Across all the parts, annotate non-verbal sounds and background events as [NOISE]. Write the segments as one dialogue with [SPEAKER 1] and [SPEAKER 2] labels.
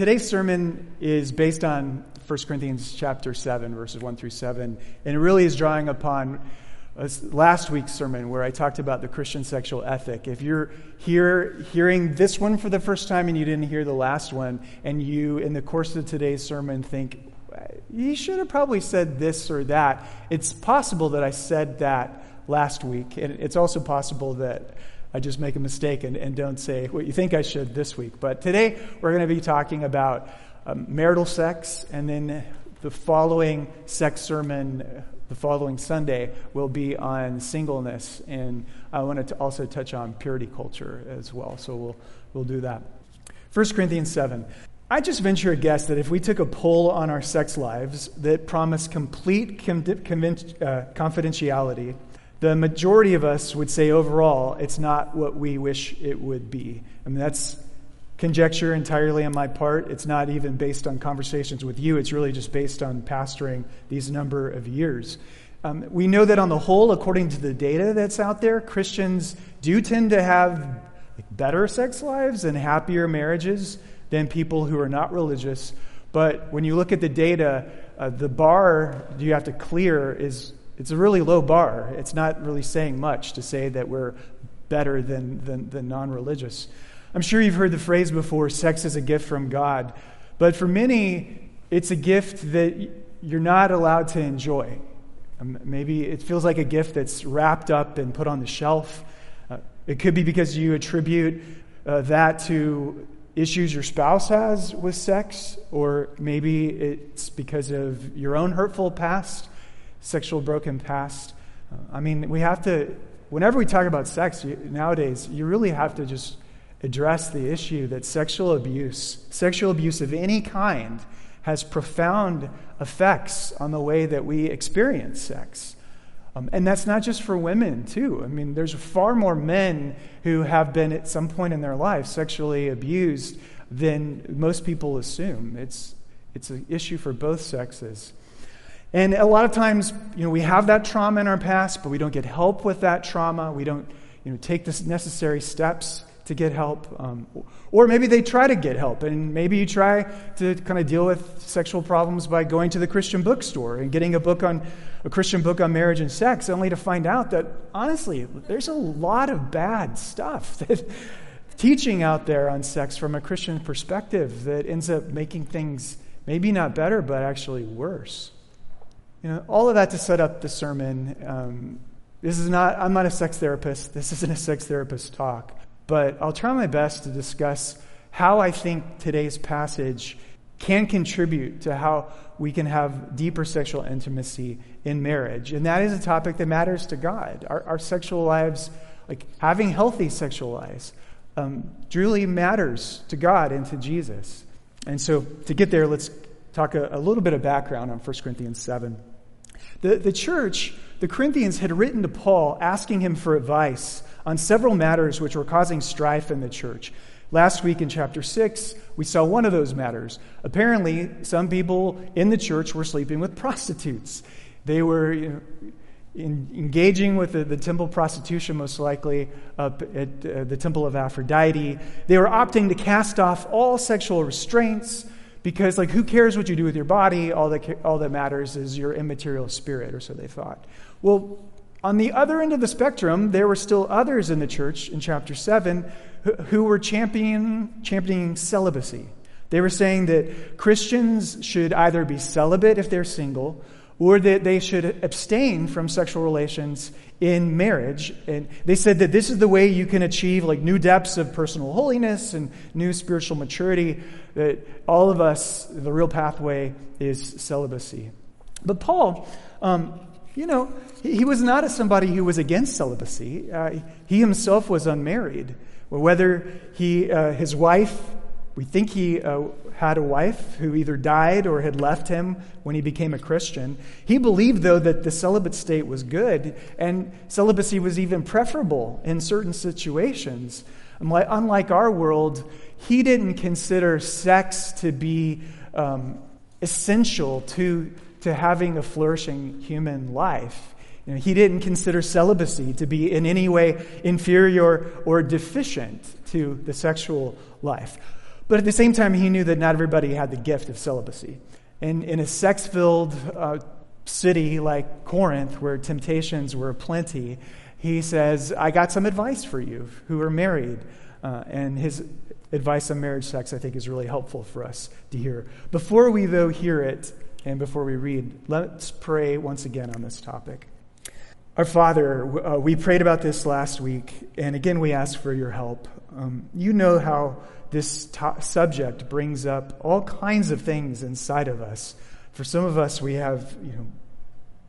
[SPEAKER 1] today's sermon is based on 1 Corinthians chapter 7, verses 1 through 7, and it really is drawing upon last week's sermon where I talked about the Christian sexual ethic. If you're here hearing this one for the first time and you didn't hear the last one, and you, in the course of today's sermon, think, eh, you should have probably said this or that, it's possible that I said that last week. And it's also possible that I just make a mistake and, and don't say what you think I should this week. But today we're going to be talking about um, marital sex, and then the following sex sermon, the following Sunday, will be on singleness. And I wanted to also touch on purity culture as well. So we'll, we'll do that. 1 Corinthians 7. I just venture a guess that if we took a poll on our sex lives that promised complete uh, confidentiality, the majority of us would say overall it's not what we wish it would be. I mean, that's conjecture entirely on my part. It's not even based on conversations with you, it's really just based on pastoring these number of years. Um, we know that on the whole, according to the data that's out there, Christians do tend to have better sex lives and happier marriages than people who are not religious. But when you look at the data, uh, the bar you have to clear is it's a really low bar. It's not really saying much to say that we're better than, than, than non religious. I'm sure you've heard the phrase before sex is a gift from God. But for many, it's a gift that you're not allowed to enjoy. Um, maybe it feels like a gift that's wrapped up and put on the shelf. Uh, it could be because you attribute uh, that to issues your spouse has with sex, or maybe it's because of your own hurtful past sexual broken past. Uh, I mean, we have to, whenever we talk about sex you, nowadays, you really have to just address the issue that sexual abuse, sexual abuse of any kind, has profound effects on the way that we experience sex. Um, and that's not just for women, too. I mean, there's far more men who have been at some point in their life sexually abused than most people assume. It's, it's an issue for both sexes. And a lot of times, you know, we have that trauma in our past, but we don't get help with that trauma. We don't, you know, take the necessary steps to get help. Um, or maybe they try to get help, and maybe you try to kind of deal with sexual problems by going to the Christian bookstore and getting a book on a Christian book on marriage and sex, only to find out that honestly, there's a lot of bad stuff [LAUGHS] that teaching out there on sex from a Christian perspective that ends up making things maybe not better, but actually worse. You know, all of that to set up the sermon. Um, this is not, I'm not a sex therapist. This isn't a sex therapist talk. But I'll try my best to discuss how I think today's passage can contribute to how we can have deeper sexual intimacy in marriage. And that is a topic that matters to God. Our, our sexual lives, like having healthy sexual lives, um, truly matters to God and to Jesus. And so to get there, let's talk a, a little bit of background on 1 Corinthians 7. The, the church, the Corinthians, had written to Paul asking him for advice on several matters which were causing strife in the church. Last week in chapter 6, we saw one of those matters. Apparently, some people in the church were sleeping with prostitutes. They were you know, in, engaging with the, the, temple prostitution, most likely, up at uh, the temple of Aphrodite. They were opting to cast off all sexual restraints because, like, who cares what you do with your body? All that, all that matters is your immaterial spirit, or so they thought. Well, on the other end of the spectrum, there were still others in the church in chapter 7 who, who were championing, championing celibacy. They were saying that Christians should either be celibate if they're single, or that they should abstain from sexual relations in marriage. And they said that this is the way you can achieve like new depths of personal holiness and new spiritual maturity. That all of us, the real pathway is celibacy. But Paul, um, you know, he, was not a somebody who was against celibacy. Uh, he himself was unmarried. Whether he, uh, his wife we think he uh, had a wife who either died or had left him when he became a Christian. He believed, though, that the celibate state was good, and celibacy was even preferable in certain situations. Unlike our world, he didn't consider sex to be um, essential to, to having a flourishing human life. You know, he didn't consider celibacy to be in any way inferior or deficient to the sexual life. But at the same time, he knew that not everybody had the gift of celibacy. And in a sex filled uh, city like Corinth, where temptations were plenty, he says, I got some advice for you who are married. Uh, and his advice on marriage sex, I think, is really helpful for us to hear. Before we, though, hear it and before we read, let's pray once again on this topic. Our Father, uh, we prayed about this last week, and again we ask for your help. Um, you know how this subject brings up all kinds of things inside of us. For some of us, we have you know,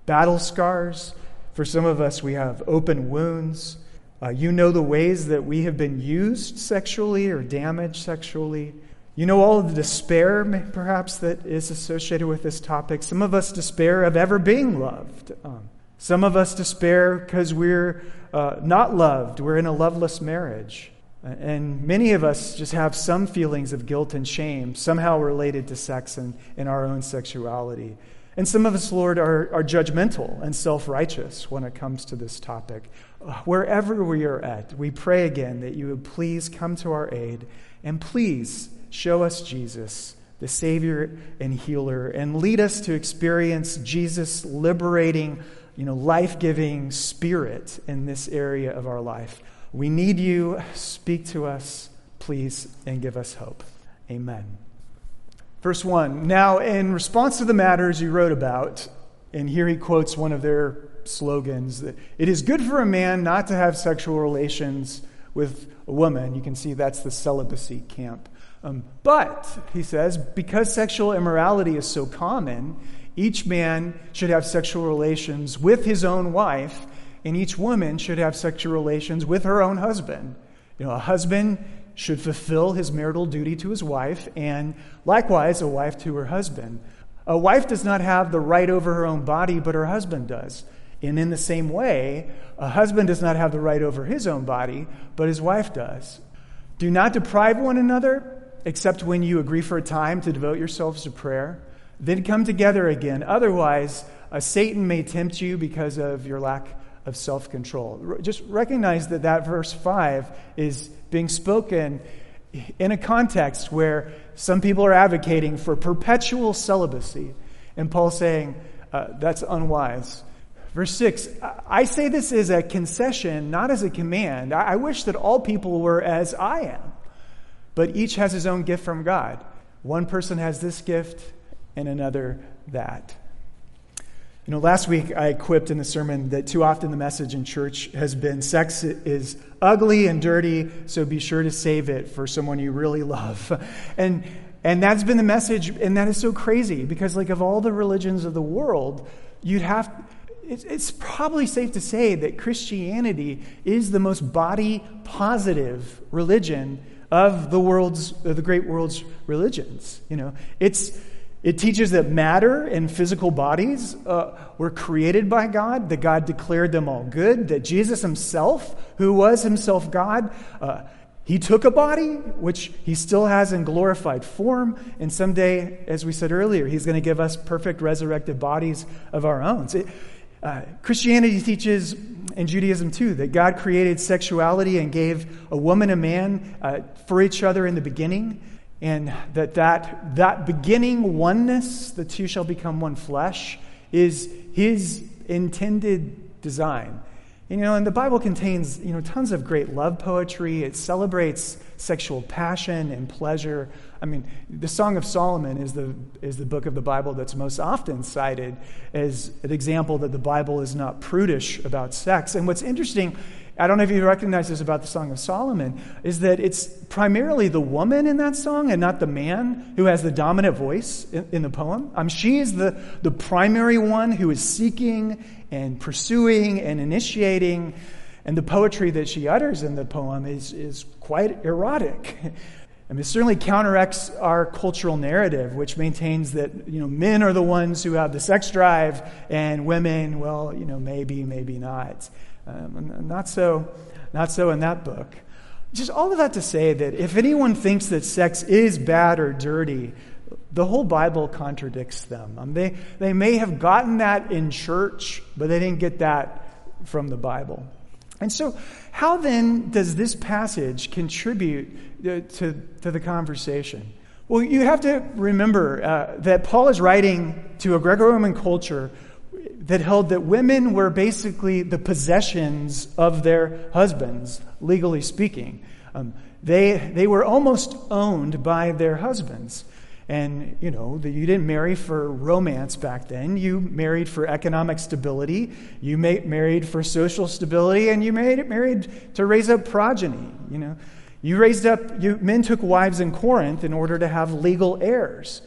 [SPEAKER 1] battle scars. For some of us, we have open wounds. Uh, you know the ways that we have been used sexually or damaged sexually. You know all the despair, perhaps, that is associated with this topic. Some of us despair of ever being loved. Um, some of us despair because we're uh, not loved. We're in a loveless marriage. And many of us just have some feelings of guilt and shame, somehow related to sex and, and our own sexuality. And some of us, Lord, are, are judgmental and self righteous when it comes to this topic. Wherever we are at, we pray again that you would please come to our aid and please show us Jesus, the Savior and healer, and lead us to experience Jesus' liberating, you know, life giving spirit in this area of our life. We need you. Speak to us, please, and give us hope. Amen. Verse 1 Now, in response to the matters you wrote about, and here he quotes one of their slogans that it is good for a man not to have sexual relations with a woman. You can see that's the celibacy camp. Um, but, he says, because sexual immorality is so common, each man should have sexual relations with his own wife and each woman should have sexual relations with her own husband. You know, a husband should fulfill his marital duty to his wife, and likewise, a wife to her husband. A wife does not have the right over her own body, but her husband does. And in the same way, a husband does not have the right over his own body, but his wife does. Do not deprive one another, except when you agree for a time to devote yourselves to prayer. Then come together again. Otherwise, uh, Satan may tempt you because of your lack of self control. Just recognize that that verse 5 is being spoken in a context where some people are advocating for perpetual celibacy. And Paul's saying uh, that's unwise. Verse 6 I say this as a concession, not as a command. I wish that all people were as I am, but each has his own gift from God. One person has this gift, and another that. You know, last week I quipped in the sermon that too often the message in church has been sex is ugly and dirty, so be sure to save it for someone you really love. [LAUGHS] And and that's been the message, and that is so crazy because, like, of all the religions of the world, you'd have it's, probably safe to say that Christianity is the most body positive religion of the world's of the great world's religions. You know, it's it teaches that matter and physical bodies uh, were created by God, that God declared them all good, that Jesus himself, who was himself God, uh, he took a body, which he still has in glorified form, and someday, as we said earlier, he's going to give us perfect resurrected bodies of our own. So, uh, Christianity teaches, and Judaism too, that God created sexuality and gave a woman a man uh, for each other in the beginning and that, that that beginning oneness, the two shall become one flesh, is his intended design. And, you know, and the Bible contains you know tons of great love poetry. It celebrates sexual passion and pleasure. I mean, the Song of Solomon is the is the book of the Bible that's most often cited as an example that the Bible is not prudish about sex. And what's interesting I don't know if you recognize this about the Song of Solomon, is that it's primarily the woman in that song and not the man who has the dominant voice in, in the poem. Um, she is the, the primary one who is seeking and pursuing and initiating. And the poetry that she utters in the poem is, is quite erotic. [LAUGHS] I mean, it certainly counteracts our cultural narrative, which maintains that you know men are the ones who have the sex drive, and women, well, you know, maybe, maybe not. Um, not so, not so in that book. Just all of that to say that if anyone thinks that sex is bad or dirty, the whole Bible contradicts them. Um, they, they may have gotten that in church, but they didn't get that from the Bible. And so, how then does this passage contribute uh, to, to the conversation? Well, you have to remember uh, that Paul is writing to a Greco Roman culture that held that women were basically the possessions of their husbands, legally speaking. Um, they, they were almost owned by their husbands. And, you know, the, you didn't marry for romance back then. You married for economic stability. You ma- married for social stability. And you married, married to raise up progeny, you know. You raised up, you, men took wives in Corinth in order to have legal heirs.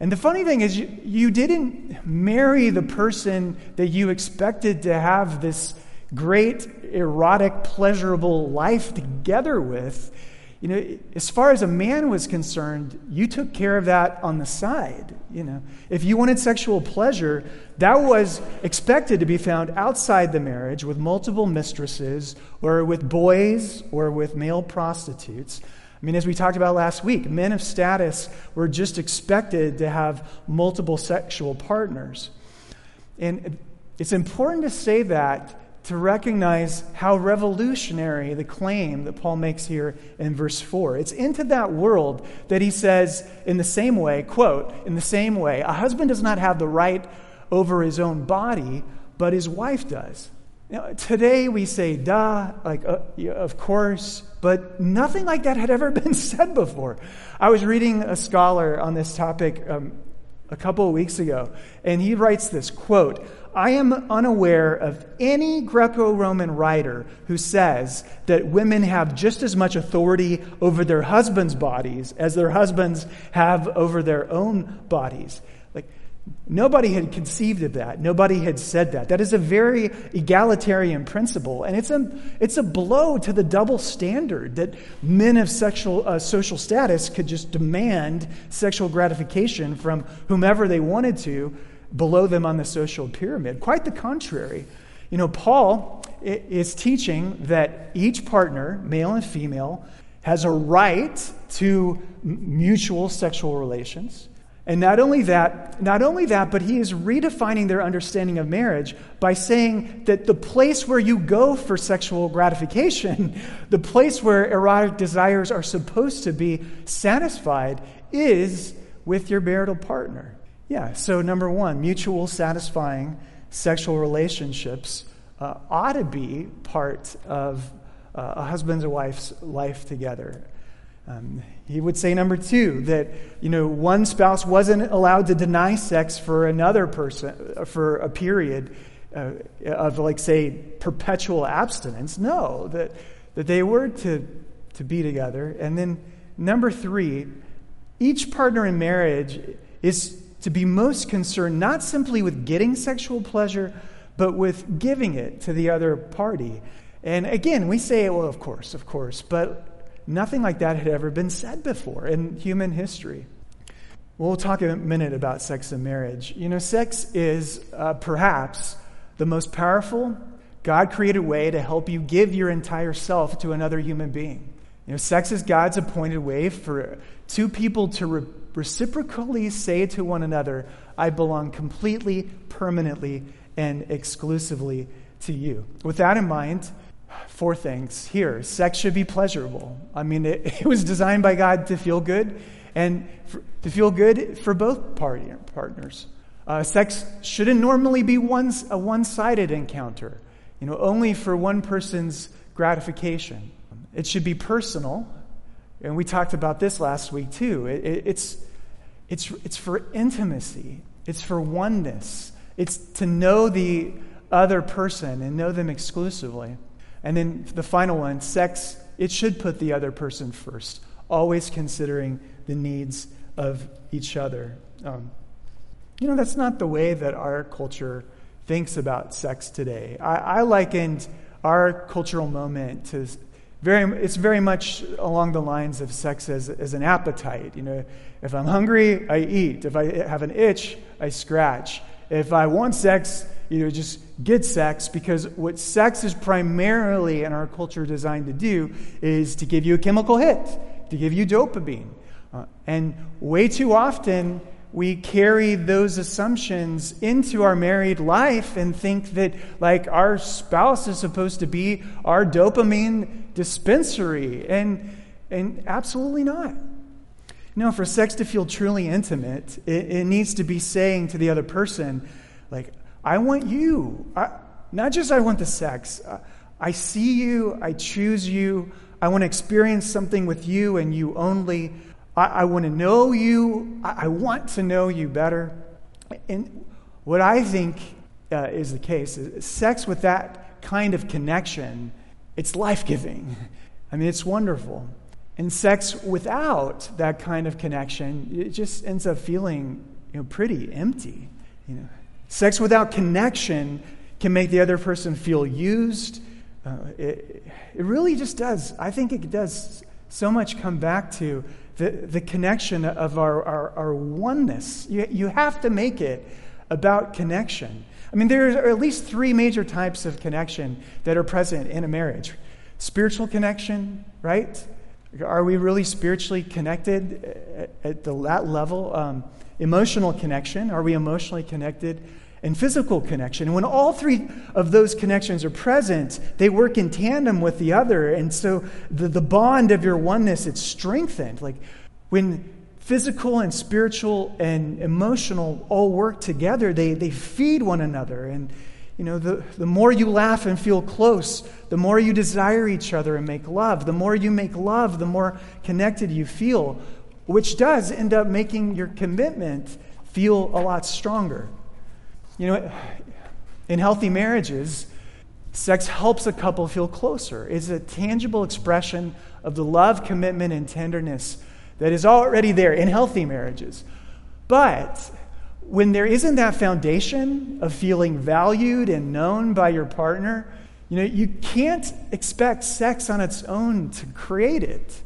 [SPEAKER 1] And the funny thing is, you, you didn't marry the person that you expected to have this great, erotic, pleasurable life together with. You know, as far as a man was concerned, you took care of that on the side. You know, if you wanted sexual pleasure, that was expected to be found outside the marriage with multiple mistresses or with boys or with male prostitutes. I mean, as we talked about last week, men of status were just expected to have multiple sexual partners. And it's important to say that to recognize how revolutionary the claim that Paul makes here in verse 4. It's into that world that he says, in the same way, quote, in the same way, a husband does not have the right over his own body, but his wife does. Now, today we say, duh, like, uh, yeah, of course, but nothing like that had ever [LAUGHS] been said before. I was reading a scholar on this topic um, a couple of weeks ago, and he writes this quote, I am unaware of any Greco Roman writer who says that women have just as much authority over their husbands' bodies as their husbands have over their own bodies. Nobody had conceived of that. Nobody had said that. That is a very egalitarian principle, and it's a, it's a blow to the double standard that men of sexual, uh, social status could just demand sexual gratification from whomever they wanted to below them on the social pyramid. Quite the contrary. You know, Paul is teaching that each partner, male and female, has a right to mutual sexual relations. And not only that, not only that, but he is redefining their understanding of marriage by saying that the place where you go for sexual gratification, [LAUGHS] the place where erotic desires are supposed to be satisfied, is with your marital partner. Yeah, so number one, mutual satisfying sexual relationships uh, ought to be part of uh, a husband and wife's life together. Um, he would say number two that you know one spouse wasn't allowed to deny sex for another person uh, for a period uh, of like say perpetual abstinence. No, that that they were to to be together. And then number three, each partner in marriage is to be most concerned not simply with getting sexual pleasure, but with giving it to the other party. And again, we say, well, of course, of course, but nothing like that had ever been said before in human history. We'll talk a minute about sex and marriage. You know, sex is uh, perhaps the most powerful, God created way to help you give your entire self to another human being. You know, sex is God's appointed way for two people to re- reciprocally say to one another, I belong completely, permanently, and exclusively to you. With that in mind, four things here. Sex should be pleasurable. I mean, it, [LAUGHS] it was designed by God to feel good and for, to feel good for both party, partners. Uh, sex shouldn't normally be one, a one sided encounter, you know, only for one person's gratification. It should be personal and we talked about this last week too. It, it, it's, it's, it's for intimacy, it's for oneness, it's to know the other person and know them exclusively. And then the final one sex, it should put the other person first, always considering the needs of each other. Um, you know, that's not the way that our culture thinks about sex today. I, I likened our cultural moment to very, it's very much along the lines of sex as, as an appetite. You know, if I'm hungry, I eat. If I have an itch, I scratch. If I want sex, you know, just get sex because what sex is primarily in our culture designed to do is to give you a chemical hit, to give you dopamine. Uh, and way too often, we carry those assumptions into our married life and think that like our spouse is supposed to be our dopamine dispensary and and absolutely not no for sex to feel truly intimate it, it needs to be saying to the other person like i want you I, not just i want the sex i see you i choose you i want to experience something with you and you only I, I want to know you. I, I, want to know you better. And what I think uh, is the case is sex with that kind of connection, it's life giving. [LAUGHS] I mean, it's wonderful. And sex without that kind of connection, it just ends up feeling you know, pretty empty. You know, sex without connection can make the other person feel used. Uh, it, it really just does. I think it does so much come back to the, the connection of our, our, our oneness. You, you have to make it about connection. I mean, there are at least three major types of connection that are present in a marriage spiritual connection, right? Are we really spiritually connected at the, that level? Um, emotional connection. Are we emotionally connected? and physical connection. And when all three of those connections are present, they work in tandem with the other. And so the, the bond of your oneness, it's strengthened. Like when physical and spiritual and emotional all work together, they, they feed one another. And you know, the, the more you laugh and feel close, the more you desire each other and make love. The more you make love, the more connected you feel, which does end up making your commitment feel a lot stronger. You know, in healthy marriages, sex helps a couple feel closer. It's a tangible expression of the love, commitment, and tenderness that is already there in healthy marriages. But when there isn't that foundation of feeling valued and known by your partner, you know, you can't expect sex on its own to create it.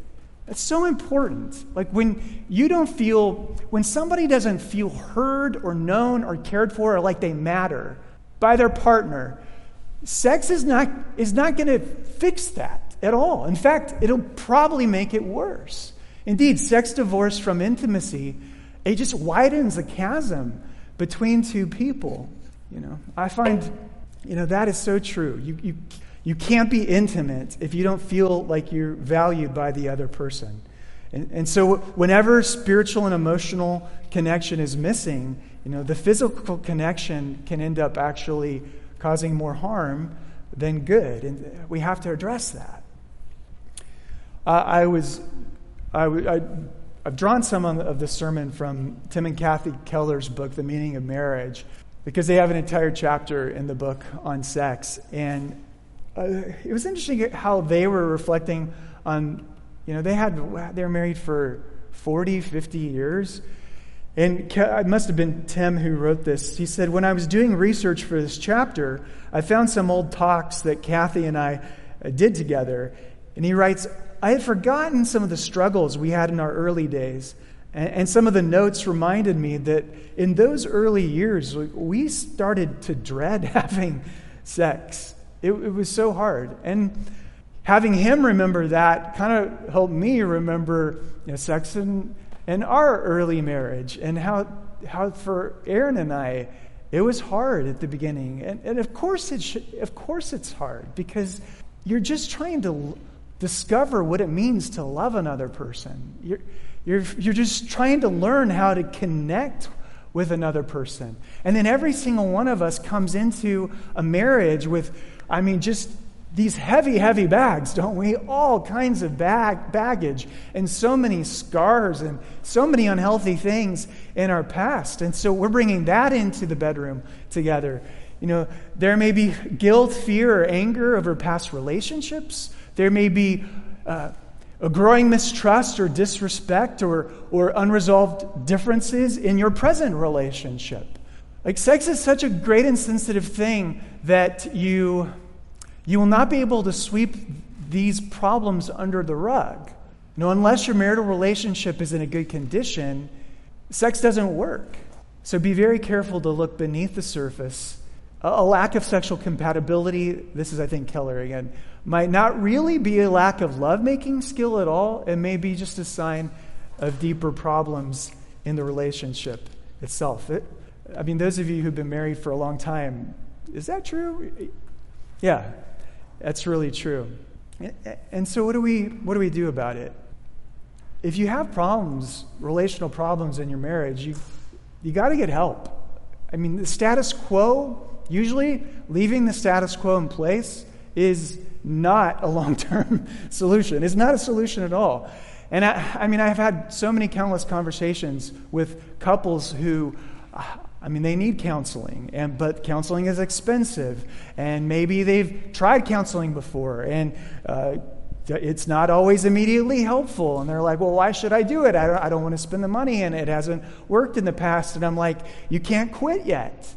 [SPEAKER 1] It's so important. Like when you don't feel, when somebody doesn't feel heard or known or cared for or like they matter by their partner, sex is not, is not going to fix that at all. In fact, it'll probably make it worse. Indeed, sex divorce from intimacy, it just widens the chasm between two people. You know, I find, you know, that is so true. You, you, you can't be intimate if you don't feel like you're valued by the other person. And, and so, whenever spiritual and emotional connection is missing, you know, the physical connection can end up actually causing more harm than good. And we have to address that. Uh, I was, I, I, I've drawn some of this sermon from Tim and Kathy Keller's book, The Meaning of Marriage, because they have an entire chapter in the book on sex. And uh, it was interesting how they were reflecting on, you know, they had, they were married for 40, 50 years. And it must have been Tim who wrote this. He said, When I was doing research for this chapter, I found some old talks that Kathy and I uh, did together. And he writes, I had forgotten some of the struggles we had in our early days. And some of the notes reminded me that in those early years, we started to dread [LAUGHS] having sex. It, it was so hard. And having him remember that kind of helped me remember you know, sex in, in our early marriage and how, how for Aaron and I, it was hard at the beginning. And, and of, course it should, of course it's hard because you're just trying to discover what it means to love another person. You're, you're, you're just trying to learn how to connect with another person. And then every single one of us comes into a marriage with I mean, just these heavy, heavy bags, don't we? All kinds of bag, baggage and so many scars and so many unhealthy things in our past. And so we're bringing that into the bedroom together. You know, there may be guilt, fear, or anger over past relationships. There may be uh, a growing mistrust or disrespect or, or unresolved differences in your present relationship. Like, sex is such a great and sensitive thing that you you will not be able to sweep these problems under the rug. Know, unless your marital relationship is in a good condition, sex doesn't work. So be very careful to look beneath the surface. A lack of sexual compatibility, this is, I think, Keller again, might not really be a lack of lovemaking skill at all. It may be just a sign of deeper problems in the relationship itself. It, I mean, those of you who've been married for a long time, is that true? Yeah, that's really true. And so, what do we, what do, we do about it? If you have problems, relational problems in your marriage, you, you got to get help. I mean, the status quo, usually leaving the status quo in place, is not a [LAUGHS] long term solution. It's not a solution at all. And I, I, mean, I've had so many countless conversations with couples who, I mean, they need counseling, and, but counseling is expensive. And maybe they've tried counseling before, and uh, it's not always immediately helpful. And they're like, well, why should I do it? I don't, I don't want to spend the money, and it hasn't worked in the past. And I'm like, you can't quit yet.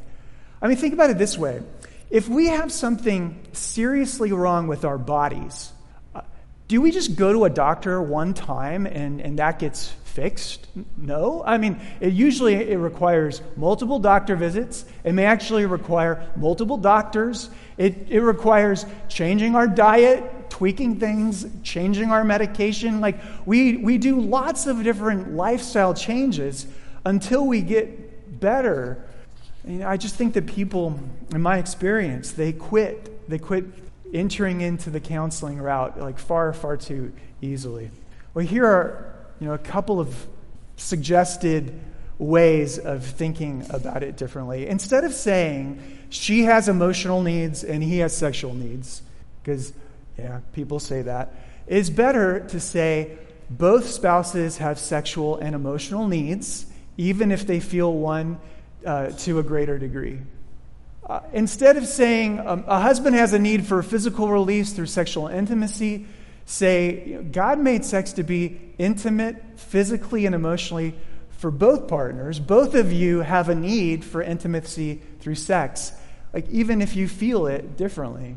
[SPEAKER 1] I mean, think about it this way if we have something seriously wrong with our bodies, uh, do we just go to a doctor one time and, and that gets fixed? No. I mean, it usually it requires multiple doctor visits. It may actually require multiple doctors. It, it requires changing our diet, tweaking things, changing our medication. Like we, we do lots of different lifestyle changes until we get better you I just think that people, in my experience, they quit. They quit entering into the counseling route like far, far too easily. Well, here are you know a couple of suggested ways of thinking about it differently. Instead of saying she has emotional needs and he has sexual needs, because yeah, people say that, it's better to say both spouses have sexual and emotional needs, even if they feel one uh, to a greater degree. Uh, instead of saying um, a husband has a need for physical release through sexual intimacy, say God made sex to be intimate physically and emotionally for both partners. Both of you have a need for intimacy through sex, like even if you feel it differently.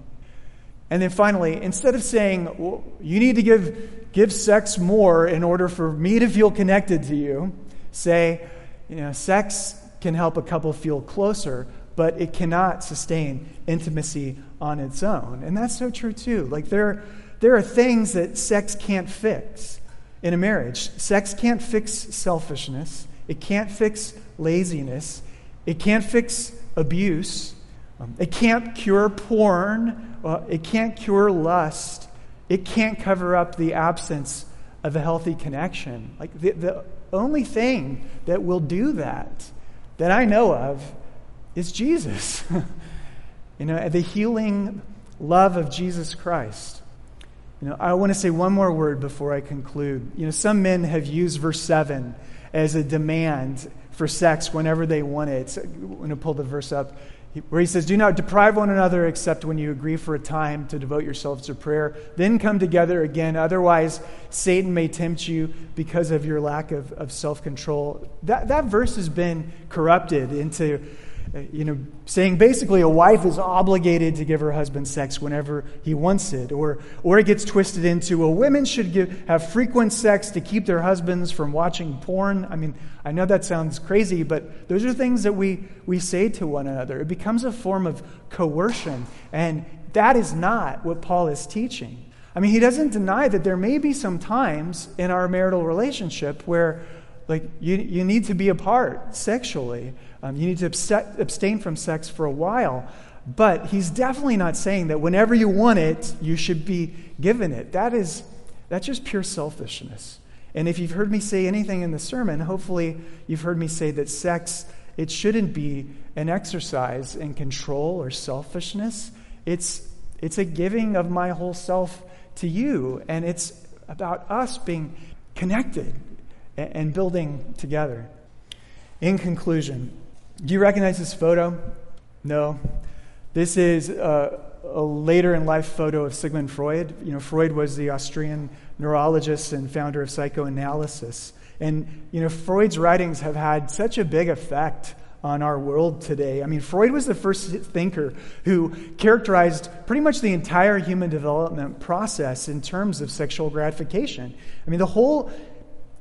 [SPEAKER 1] And then finally, instead of saying, well, you need to give, give sex more in order for me to feel connected to you, say, you know, sex can help a couple feel closer, but it cannot sustain intimacy on its own. And that's so true too. Like there, there are things that sex can't fix in a marriage. Sex can't fix selfishness, it can't fix laziness, it can't fix abuse, um, it can't cure porn, uh, it can't cure lust, it can't cover up the absence of a healthy connection. Like the, the only thing that will do that that I know of is Jesus. [LAUGHS] you know, the healing love of Jesus Christ. You know, I want to say one more word before I conclude. You know, some men have used verse 7 as a demand for sex whenever they want it. I'm going to pull the verse up where he says, Do not deprive one another except when you agree for a time to devote yourselves to prayer. Then come together again. Otherwise, Satan may tempt you because of your lack of, of self control. That, that verse has been corrupted into you know, saying basically a wife is obligated to give her husband sex whenever he wants it, or, or it gets twisted into a women should give, have frequent sex to keep their husbands from watching porn. I mean, I know that sounds crazy, but those are things that we, we say to one another. It becomes a form of coercion, and that is not what Paul is teaching. I mean, he doesn't deny that there may be some times in our marital relationship where like you, you need to be apart sexually um, you need to abstain from sex for a while. But he's definitely not saying that whenever you want it, you should be given it. That is, that's just pure selfishness. And if you've heard me say anything in the sermon, hopefully you've heard me say that sex, it shouldn't be an exercise in control or selfishness. It's, it's a giving of my whole self to you. And it's about us being connected and building together. In conclusion, do you recognize this photo? No. This is a, a, later in life photo of Sigmund Freud. You know, Freud was the Austrian neurologist and founder of psychoanalysis. And, you know, Freud's writings have had such a big effect on our world today. I mean, Freud was the first thinker who characterized pretty much the entire human development process in terms of sexual gratification. I mean, the whole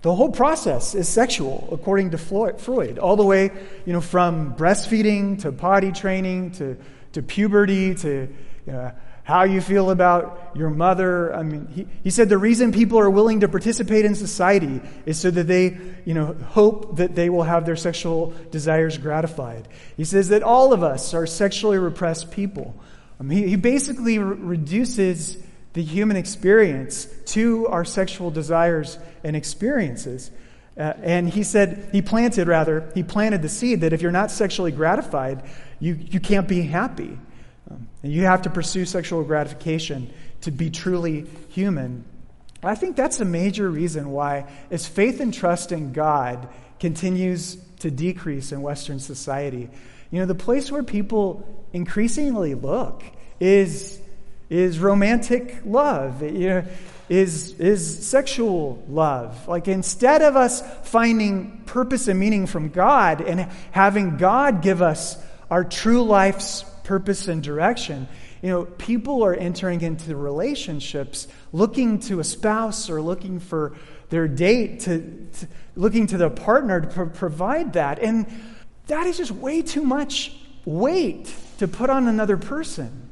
[SPEAKER 1] the whole process is sexual, according to Freud, all the way you know, from breastfeeding to potty training to, to puberty to you know, how you feel about your mother. I mean, he, he said the reason people are willing to participate in society is so that they, you know, hope that they will have their sexual desires gratified. He says that all of us are sexually repressed people. Um, he, he basically re- reduces the human experience to our sexual desires and experiences. Uh, and he said, he planted rather, he planted the seed that if you're not sexually gratified, you, you can't be happy. Um, and you have to pursue sexual gratification to be truly human. I think that's a major reason why, as faith and trust in God continues to decrease in Western society, you know, the place where people increasingly look is, is romantic love, you know, is, is sexual love. Like instead of us finding purpose and meaning from God and having God give us our true life's purpose and direction. You know, people are entering into relationships looking to a spouse or looking for their date, to, to looking to their partner to pro- provide that. And that is just way too much weight to put on another person.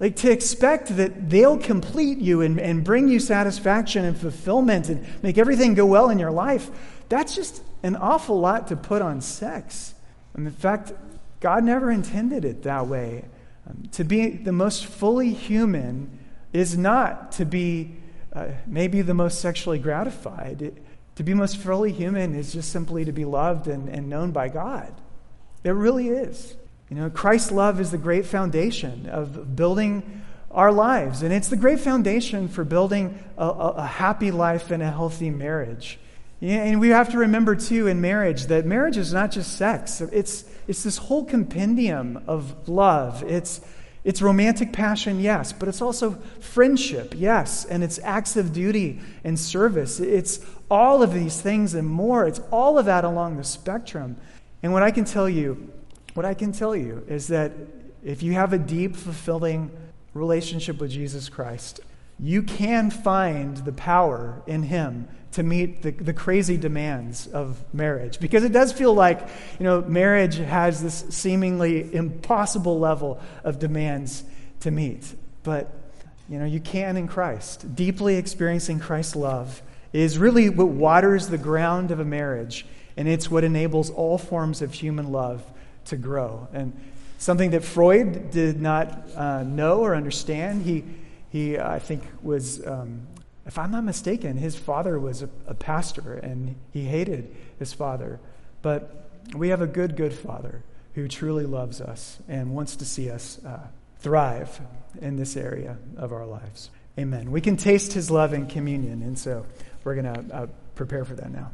[SPEAKER 1] Like to expect that they'll complete you and, and bring you satisfaction and fulfillment and make everything go well in your life, that's just an awful lot to put on sex. And in fact, God never intended it that way. Um, to be the most fully human is not to be uh, maybe the most sexually gratified. It, to be most fully human is just simply to be loved and, and known by God. It really is. You know, Christ's love is the great foundation of building our lives, and it's the great foundation for building a, a, a happy life and a healthy marriage. And we have to remember, too, in marriage, that marriage is not just sex. It's, it's this whole compendium of love. It's, it's romantic passion, yes, but it's also friendship, yes, and it's acts of duty and service. It's all of these things and more. It's all of that along the spectrum. And what I can tell you, what I can tell you is that if you have a deep, fulfilling relationship with Jesus Christ, you can find the power in Him to meet the, the crazy demands of marriage. Because it does feel like, you know, marriage has this seemingly impossible level of demands to meet. But, you know, you can in Christ. Deeply experiencing Christ's love is really what waters the ground of a marriage, and it's what enables all forms of human love to grow. And something that Freud did not uh, know or understand, he, he I think, was um, if I'm not mistaken, his father was a, a, pastor and he hated his father. But we have a good, good father who truly loves us and wants to see us uh, thrive in this area of our lives. Amen. We can taste his love in communion, and so we're going to uh, prepare for that now.